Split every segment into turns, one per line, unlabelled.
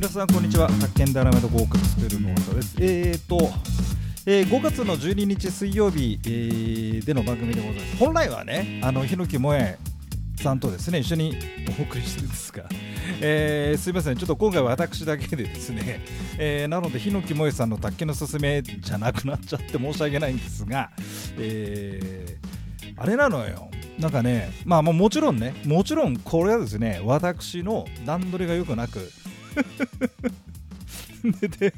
皆さんこんにちは。宅建ダイナマイト合格スペルの方です。えーと、えー、5月の12日水曜日、えー、での番組でございます。本来はねあの日野木萌えさんとですね一緒にお送りしてるんですが、えー、すいません。ちょっと今回は私だけでですね、えー、なので日野木萌えさんの卓球のすすめじゃなくなっちゃって申し訳ないんですが、えー、あれなのよ。なんかねまあもちろんねもちろんこれはですね私の段取りが良くなく で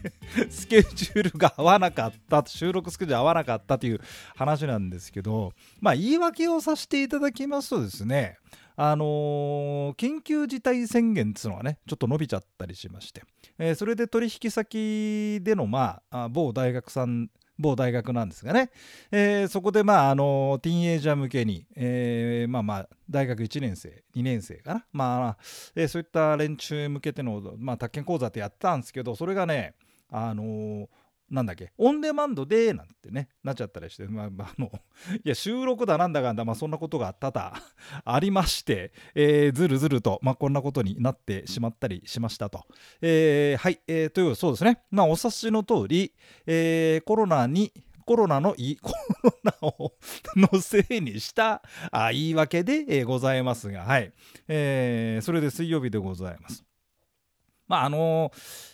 スケジュールが合わなかった収録スケジュール合わなかったという話なんですけどまあ言い訳をさせていただきますとですねあのー、緊急事態宣言っていうのがねちょっと伸びちゃったりしまして、えー、それで取引先でのまあ某大学さん某大学なんですがね、えー、そこでまああのティーンエイジャー向けに、えー、まあまあ大学1年生2年生かな。まあ、えー、そういった連中向けての、まあ、宅建講座ってやったんですけどそれがねあのーなんだっけ？オンデマンドでなんてねなっちゃったりして、まあ、まあ、のいや収録だなんだかんだ、まあ、そんなことが多々 ありまして、えー、ずるずると、まあ、こんなことになってしまったりしましたと。えー、はい、えー、というそうですね、まあ、お察しの通り、えー、コロナにコロナのい コロナをのせいにしたあ言い訳で、えー、ございますが、はいえー、それで水曜日でございます。まああのー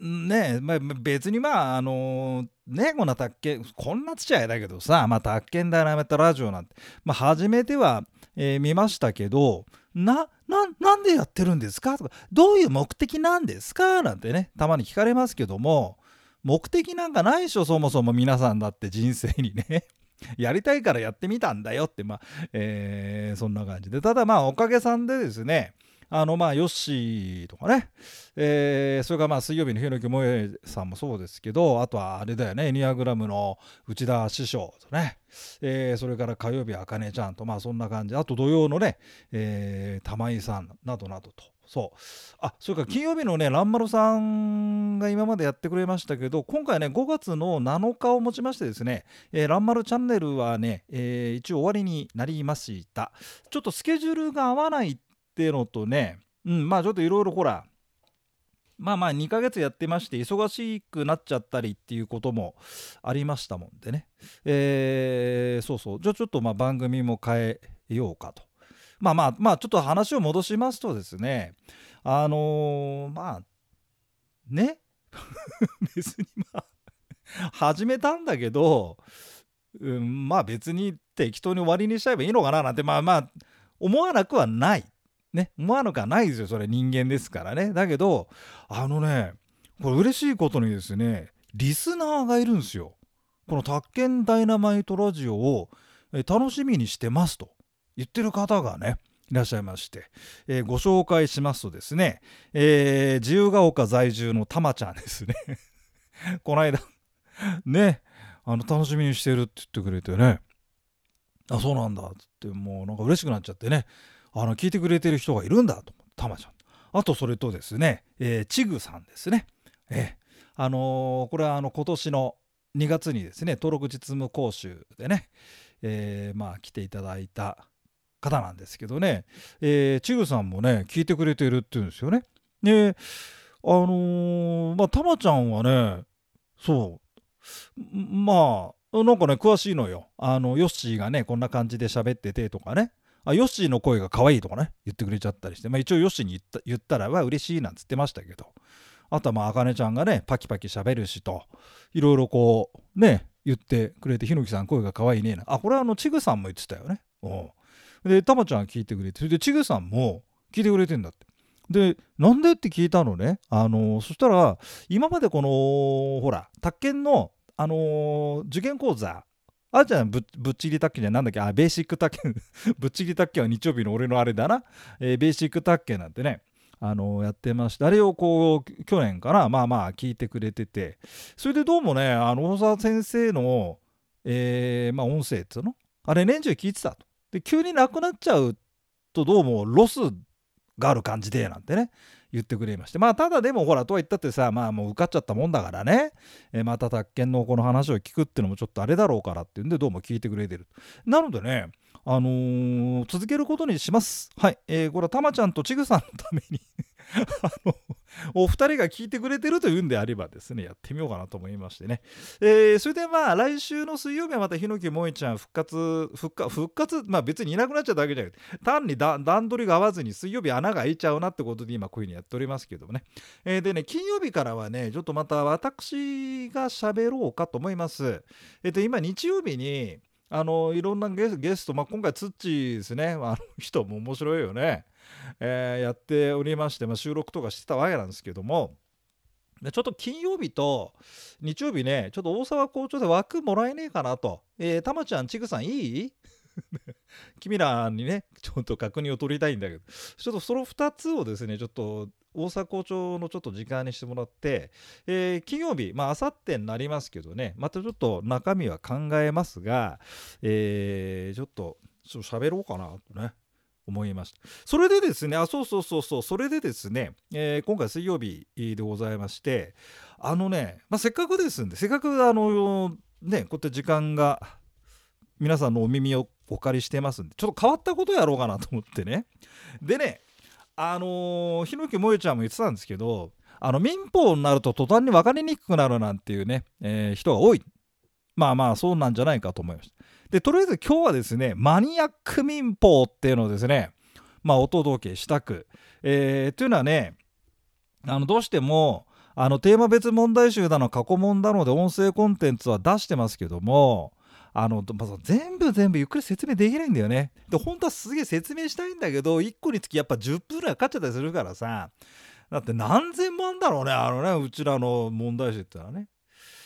ねまあ、別にまああのねこんな宅建こんなちっちゃいだけどさまあ宅建ダイナメットラジオなんてまあ初めては、えー、見ましたけどななんでやってるんですか？とかどういう目的なんですか？なんてねたまに聞かれますけども目的なんかないでしょそもそも皆さんだって人生にね。やりたいからやってみたんだよってまあ、えー、そんな感じで。ただまあおかげさんでですねあのまあヨッシーとかね、えー、それからまあ水曜日の日野木萌えさんもそうですけどあとはあれだよね。エニアグラムの内田師匠とね、えー、それから火曜日あかねちゃんとまあそんな感じ。あと土曜のね、えー、玉井さんなどなどと。そう。あそれから金曜日のね蘭丸さんが今までやってくれましたけど今回ね5月の7日をもちましてですね、えー、蘭丸チャンネルはね、えー、一応終わりになりました。ちょっとスケジュールが合わないっていうのとね、うん、まあちょっといろいろほら、まあまあ2ヶ月やってまして忙しくなっちゃったりっていうこともありましたもんでね、えー、そうそう。じゃあちょっとまあ番組も変えようかと。まあまあまあちょっと話を戻しますとですねあのー、まあね？別にまあ始めたんだけど、うん、まあ別に適当に終わりにしちゃえばいいのかななんてまあまあ思わなくはない。ね思わぬかないですよそれ人間ですからね。だけどあのねこれ嬉しいことにですねリスナーがいるんですよ。この「宅建ダイナマイトラジオ」を楽しみにしてますと言ってる方がねいらっしゃいまして、えー、ご紹介しますとですね、えー、自由が丘在住のたまちゃんですね。この間ねあの楽しみにしてるって言ってくれてね。あそうなんだっつってもうなんか嬉しくなっちゃってね。あの聞いてくれてる人がいるんだと。たまちゃん。あとそれとですね、えー、ちぐさんですね、えー、あのー、これはあの今年の2月にですね登録実務講習でね、えー、まあ来ていただいた方なんですけどね、えー、ちぐさんもね聞いてくれてるって言うんですよね。であのー、まあたまちゃんはねそう。まあなんかね詳しいのよ。あのヨッシーがねこんな感じで喋っててとかね。あヨッシーの声が可愛いとかね言ってくれちゃったりして、まあ、一応ヨッシーに言った言ったらは嬉しいなんつってましたけど。あとはまああかねちゃんがねパキパキ喋るしといろいろこうね言ってくれてひのきさん声が可愛いねな。あこれはあのちぐさんも言ってたよね。でたまちゃん聞いてくれてそれでちぐさんも聞いてくれてんだって。でなんでって聞いたのね。あのそしたら今までこのほら宅建のあの受験講座あじゃんぶぶっちぎり卓球じゃなんだっけあベーシック卓球。ぶっちぎり卓球は日曜日の俺のあれだな、えー、ベーシック卓球なんてねあの、やってました。あれをこう去年からまあまあ聞いてくれてて。それでどうもねあの大沢先生の、えー、まあ音声っつうの？あれ年中聞いてたと。で急になくなっちゃうとどうもロスがある感じでなんてね。言ってくれまして。まあただでもほらとは言ったってさまあもう受かっちゃったもんだからね、えー、また宅建のこの話を聞くっていうのもちょっとあれだろうからっていうんでどうも聞いてくれてるなのでねあのー、続けることにします。はい、えー、これはたまちゃんとちぐさんのためにあのお二人が聞いてくれてるというんであればですね、やってみようかなと思いましてね。えー、それでまあ、来週の水曜日はまた日野木萌ちゃん復活、復活、復活、まあ別にいなくなっちゃうだけじゃなくて、単に段取りが合わずに水曜日穴が開いちゃうなってことで今こういうふうにやっておりますけどもね。えー、でね、金曜日からはね、ちょっとまた私が喋ろうかと思います。えっ、ー、と、今日曜日に、あのいろんなゲスト、まあ、今回ツッチーですねあの人も面白いよね、えー、やっておりまして、まあ、収録とかしてたわけなんですけどもちょっと金曜日と日曜日ねちょっと大沢校長で枠もらえねえかなと、えー、たまちゃんちぐさんいい？君らにねちょっと確認を取りたいんだけど。ちょっとその2つをですねちょっと大阪校長のちょっと時間にしてもらって、えー、金曜日、まあさってになりますけどね、またちょっと中身は考えますが、えー、ちょっとちょっと喋ろうかなとね。思いました。それでですねあそうそうそうそうそれでですね、えー、今回水曜日でございましてあのね、まあ、せっかくですんでせっかくあのねこうやって時間が皆さんのお耳をお借りしてますんでちょっと変わったことやろうかなと思ってね。でねあのー、日野木萌ちゃんも言ってたんですけどあの民法になると途端に分かりにくくなるなんていうね、えー、人が多い。まあまあそうなんじゃないかと思いました。でとりあえず今日はですねマニアック民法っていうのをですねまあお届けしたく、えー、というのはねあのどうしてもあのテーマ別問題集だの過去問だので音声コンテンツは出してますけどもあの、ま、全部全部ゆっくり説明できないんだよね。で、本当はすげえ説明したいんだけど、1個につきやっぱ10分ぐらいかかっちゃったりするからさ、だって何千万だろうね、あのね、うちらの問題集ってのはね。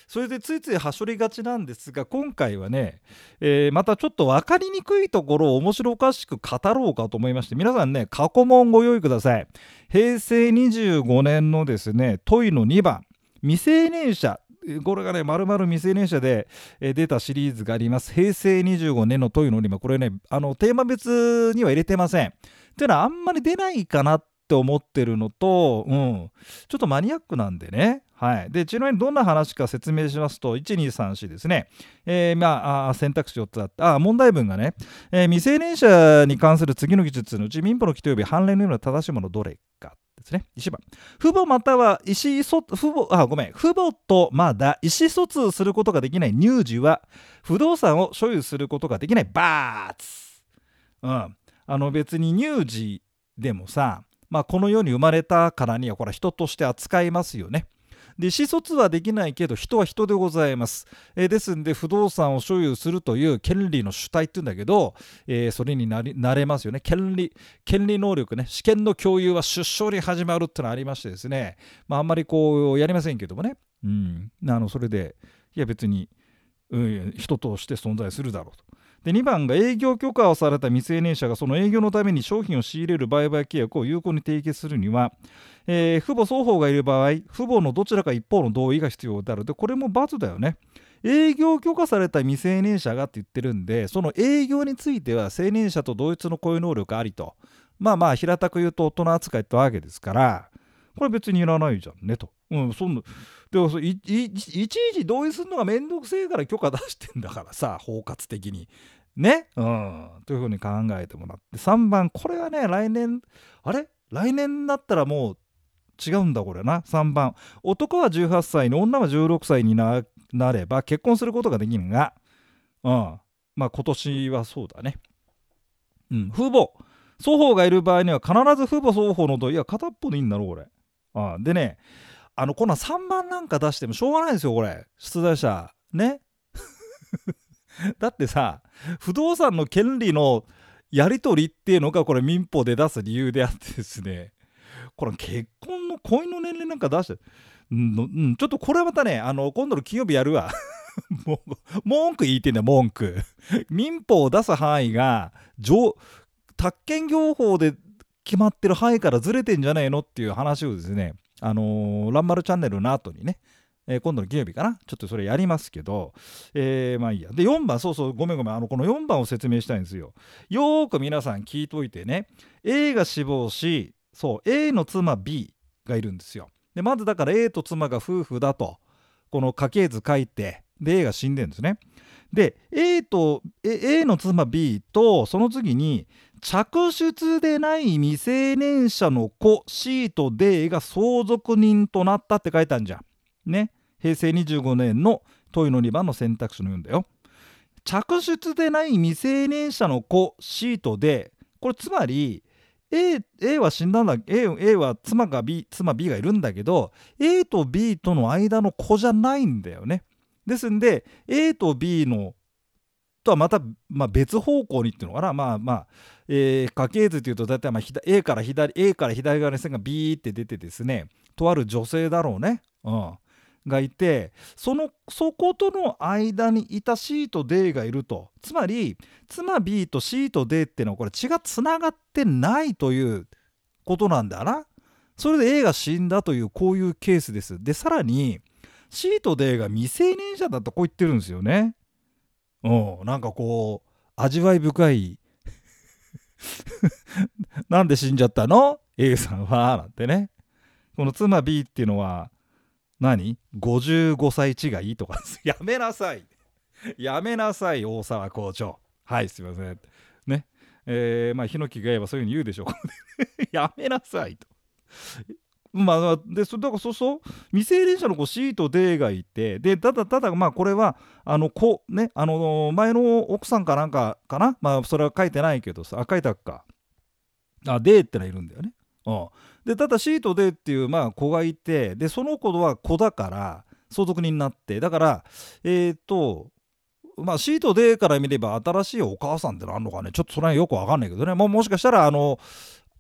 それでついついはしょりがちなんですが今回はね、えー、またちょっと分かりにくいところを面白おかしく語ろうかと思いまして皆さんね過去問ご用意ください平成25年のですね問いの2番未成年者これがね、まるまる未成年者で出たシリーズがあります。平成25年の問いの今、これね、あのテーマ別には入れてません。っていうのはあんまり出ないかなって思ってるのと、うん、ちょっとマニアックなんでね。はい、でちなみにどんな話か説明しますと1234ですね、えー、まあ選択肢4つあってあ問題文がね、えー、未成年者に関する次の技術のうち民法の規定及び判例のような正しいものどれかですね。1番。父母または意思疎父母、あ、ごめん。父母とまだ意思疎通することができない乳児は、不動産を所有することができない。バーツうん。あの別に乳児でもさ、まあこの世に生まれたからには、これは人として扱いますよね。で意思疎通はできないけど人は人でございます、えー、ですんで不動産を所有するという権利の主体っていうんだけど、えー、それになりなれますよね。権利権利能力ね。試験の共有は出生に始まるってのがありましてですね、まあ、あんまりこうやりませんけどもね、うん、あのそれでいや別に、うん、人として存在するだろうと。で2番が営業許可をされた未成年者がその営業のために商品を仕入れる売買契約を有効に締結するには、えー、父母双方がいる場合父母のどちらか一方の同意が必要であるでこれも罰だよね。営業許可された未成年者がって言ってるんでその営業については成年者と同一の雇用能力ありと。まあまあ平たく言うと大人扱いってわけですからこれ別にいらないじゃんねと。うん、そんなでもいいいちいち同意するのがめんどくせえから許可出してんだからさ 包括的に。ね、うん、というふうに考えてもらって。3番これはね来年あれ？来年になったらもう違うんだこれな。3番男は18歳の女は16歳になれば結婚することができるが、うん、まあ今年はそうだね。うん、父母。双方がいる場合には必ず父母双方の同意は片っぽでいいんだろこれ。あでねあのこんな3番なんか出してもしょうがないですよこれ。出題者。ね。だってさ不動産の権利のやり取りっていうのがこれ民法で出す理由であってですね。これ結婚の恋の年齢なんか出して、うん、ちょっとこれはまたねあの今度の金曜日やるわ。もう文句言いてんだよ文句。民法を出す範囲が宅建業法で決まってる範囲からずれてんじゃないのっていう話をですね。あのー、ランマルチャンネルの後にねえー、今度の金曜日かなちょっとそれやりますけど、えー、まあいいや。で4番そうそうごめんごめんあのこの4番を説明したいんですよ。よーく皆さん聞いといてね A が死亡しそう A の妻 B がいるんですよ。でまずだから A と妻が夫婦だとこの家系図書いてで A が死んでるんですね。で A と A の妻 B とその次に着出でない未成年者の子 C と D が相続人となったって書いてあるじゃん。ね。平成25年の問いの2番の選択肢の言うんだよ。着出でない未成年者の子 C と D これつまり A, A は死んだんだ A, A は妻が B 妻 B がいるんだけど A と B との間の子じゃないんだよね。ですんで A と B のとはまた、まあ、別方向にっていうのかな。まあまあ、えー、家系図というと大体まあ A から左 A から左側の線がビーって出てですねとある女性だろうね、うん、がいてそのそことの間にいた C と D がいると。つまり妻 B と C と D っていうのはこれ血がつながってないということなんだな。それで A が死んだというこういうケースです。でさらに C と D が未成年者だとこう言ってるんですよね。うん。なんかこう味わい深い。なんで死んじゃったの ?A さんは。なんてね。この妻 B っていうのは何 ?55 歳違いとか。やめなさい。やめなさい大沢校長。はいすいません。ね。えー、まあヒノキが言えばそういうふうに言うでしょう。やめなさいと。まあ、でそだからそうそう未成年者の子 C と D がいてでただただまあこれはあの子ねあの前の奥さんかなんかかな？まあそれは書いてないけどさあ書いてあっか？あ D ってのはいるんだよね。うん、でただ C と D っていうまあ子がいてでその子は子だから相続人になってだからえっ、とまあ C と D から見れば新しいお母さんってのあるのかね？ちょっとそれはよくわかんないけどね。ももしかしたらあの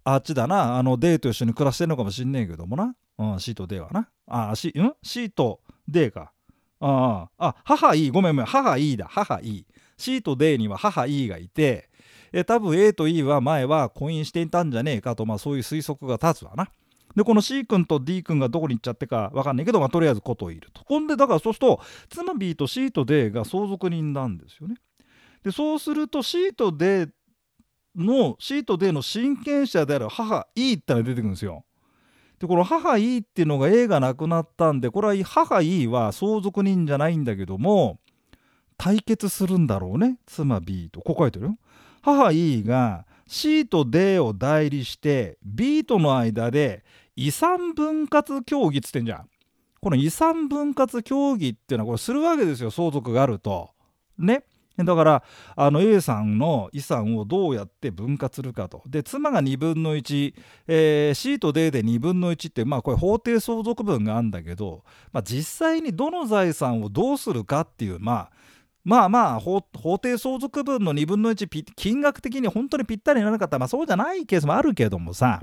あっちだな。あの D と一緒に暮らしてんのかもしんねえけどもな、うん、C と D はな。あ C, ん？C と D か。ああ母 E ごめんごめん。母 E だ。母 E C と D には母 E がいて。え多分 A と E は前は婚姻していたんじゃねえかと、まあ、そういう推測が立つわな。でこの C 君と D 君がどこに行っちゃってか分かんないけど、まあ、とりあえずこといると。ほんでだからそうすると妻 B と C と D が相続人なんですよね。でそうすると C と D の C と D の親権者である母 E ってのが出てくるんですよ。でこの母 E っていうのが A が亡くなったんでこれは母 E は相続人じゃないんだけども対決するんだろうね妻 B とこう書いてるよ。母 E が C と D を代理して B との間で遺産分割協議っつってんじゃん。この遺産分割協議っていうのはこれするわけですよ相続があると。ね。だから A さんの遺産をどうやって分割するかと。で妻が2分の1、えー、C と D で2分の1ってまあこれ法定相続分があるんだけど、まあ、実際にどの財産をどうするかっていうまあまあまあ法定相続分の2分の1金額的に本当にぴったりにならなかった。ら、まあ、そうじゃないケースもあるけどもさ、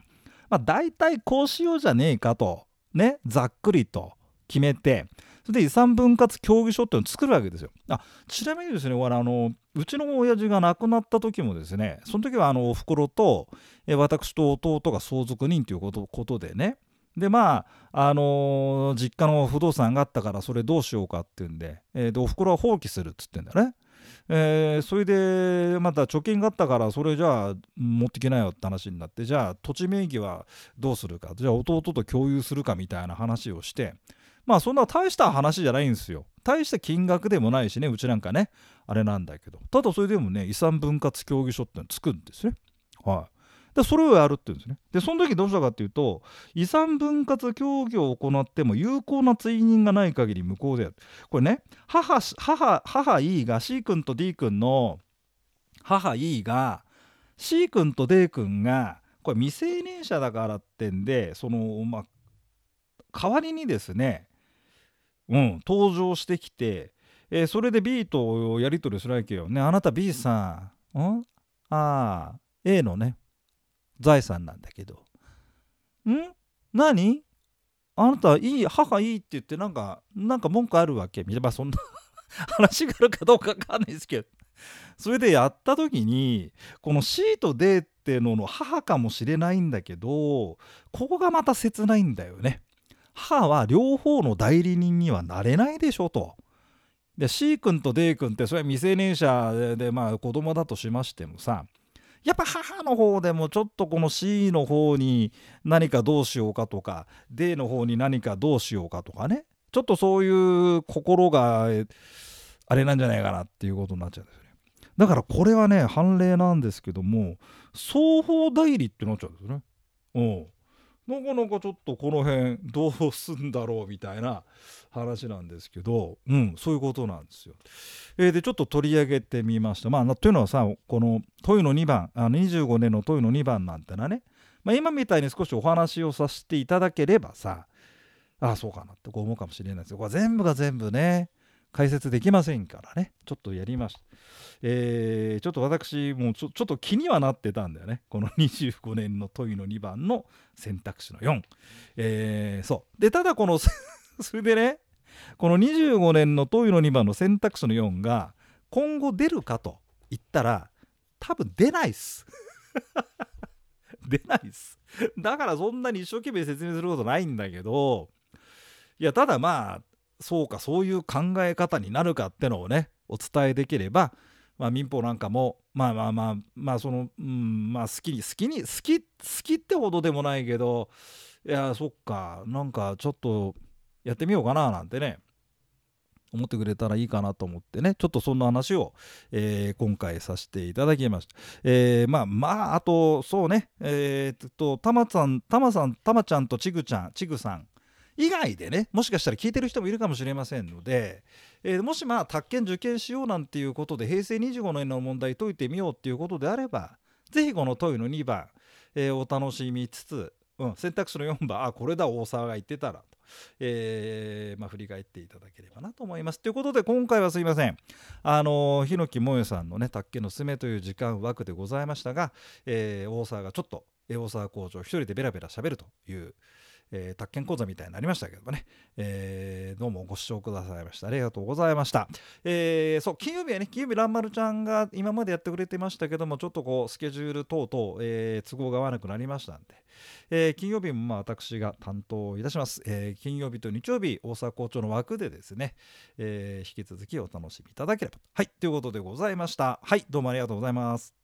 まあ、大体こうしようじゃねえかと。ねざっくりと決めて。それで遺産分割協議書っていうのを作るわけですよ。あちなみにですねあのうちの親父が亡くなった時もですねその時はあのおふくろとえ私と弟が相続人ということことでねでまああのー、実家の不動産があったからそれどうしようかっていうんで,、えー、でおふくろは放棄するっつってんだよね。えー、それでまた貯金があったからそれじゃあ持ってきなよって話になってじゃあ土地名義はどうするかじゃあ弟と共有するかみたいな話をしてまあそんな大した話じゃないんですよ。大した金額でもないしねうちなんかね。あれなんだけど。ただそれでもね遺産分割協議書ってのつくんですね。はい。でそれをやるって言うんですね。でその時どうしたかっていうと遺産分割協議を行っても有効な追認がない限り無効である。これね母母母 E が C 君と D 君の母 E が C 君と D 君がこれ未成年者だからってんでそのまあ代わりにですねうん登場してきて、えー、それで B とやり取りするわけよ。ねあなた B さんん？ああ A のね財産なんだけど。ん？何？あなたいい母いいって言ってなんかなんか文句あるわけ？まあそんな 話があるかどうかわかんないですけど。それでやった時にこの C と D ってのの母かもしれないんだけどここがまた切ないんだよね。母は両方の代理人にはなれないでしょとで C 君と D 君ってそれは未成年者ででまあ子供だとしましてもさやっぱ母の方でもちょっとこの C の方に何かどうしようかとか D の方に何かどうしようかとかねちょっとそういう心があれなんじゃないかなっていうことになっちゃうんですよね。だからこれはね判例なんですけども双方代理ってなっちゃうんですね。うんなかなかちょっとこの辺どうすんだろうみたいな話なんですけど、うん、そういうことなんですよ。えー、でちょっと取り上げてみました。まあ、というのはさこの問いの2番あの25年の問いの2番なんてのはね、まあ、今みたいに少しお話をさせていただければさああそうかなってこう思うかもしれないですけどこれ全部が全部ね解説できませんからね。ちょっとやりました。えー、ちょっと私もちょちょっと気にはなってたんだよね。この25年の問いの2番の選択肢の4、えー、そう。でただこの それでねこの25年の問いの2番の選択肢の4が今後出るかと言ったら多分出ないっす。出ないっす。だからそんなに一生懸命説明することないんだけどいやただまあそうかそういう考え方になるかってのをねお伝えできればまあ、民法なんかもまあまあまあまあそのうんまあ好きに好きに好き好きってほどでもないけどいやそっかなんかちょっとやってみようかななんてね思ってくれたらいいかなと思ってねちょっとそんな話を、えー、今回させていただきました、えー、まあまああとそうねえー、っとたまさんたまさんたまちゃんとちぐちゃんちぐさん。以外でねもしかしたら聞いてる人もいるかもしれませんので、えー、もしまあ宅建受験しようなんていうことで平成25年の問題解いてみようっていうことであれば是非この問いの2番、えー、お楽しみつつ、うん、選択肢の4番あこれだ大沢が言ってたらと。えーまあ、振り返っていただければなと思います。ということで今回はすいませんあの日野木萌さんのね「宅建のすめ」という時間枠でございましたが、えー、大沢がちょっと大沢校長一人でベラベラしゃべるという、えー、宅建講座みたいになりましたけどもね、えー、どうもご視聴くださいましたありがとうございました、えー、そう金曜日はね金曜日らんまるちゃんが今までやってくれてましたけどもちょっとこうスケジュール等々、え、都合が合わなくなりましたんで、え、金曜日もまあ私が担当いたします、え、金曜日と日曜日大阪校長の枠でですね、え、引き続きお楽しみいただければ。はいということでございました。はいどうもありがとうございます。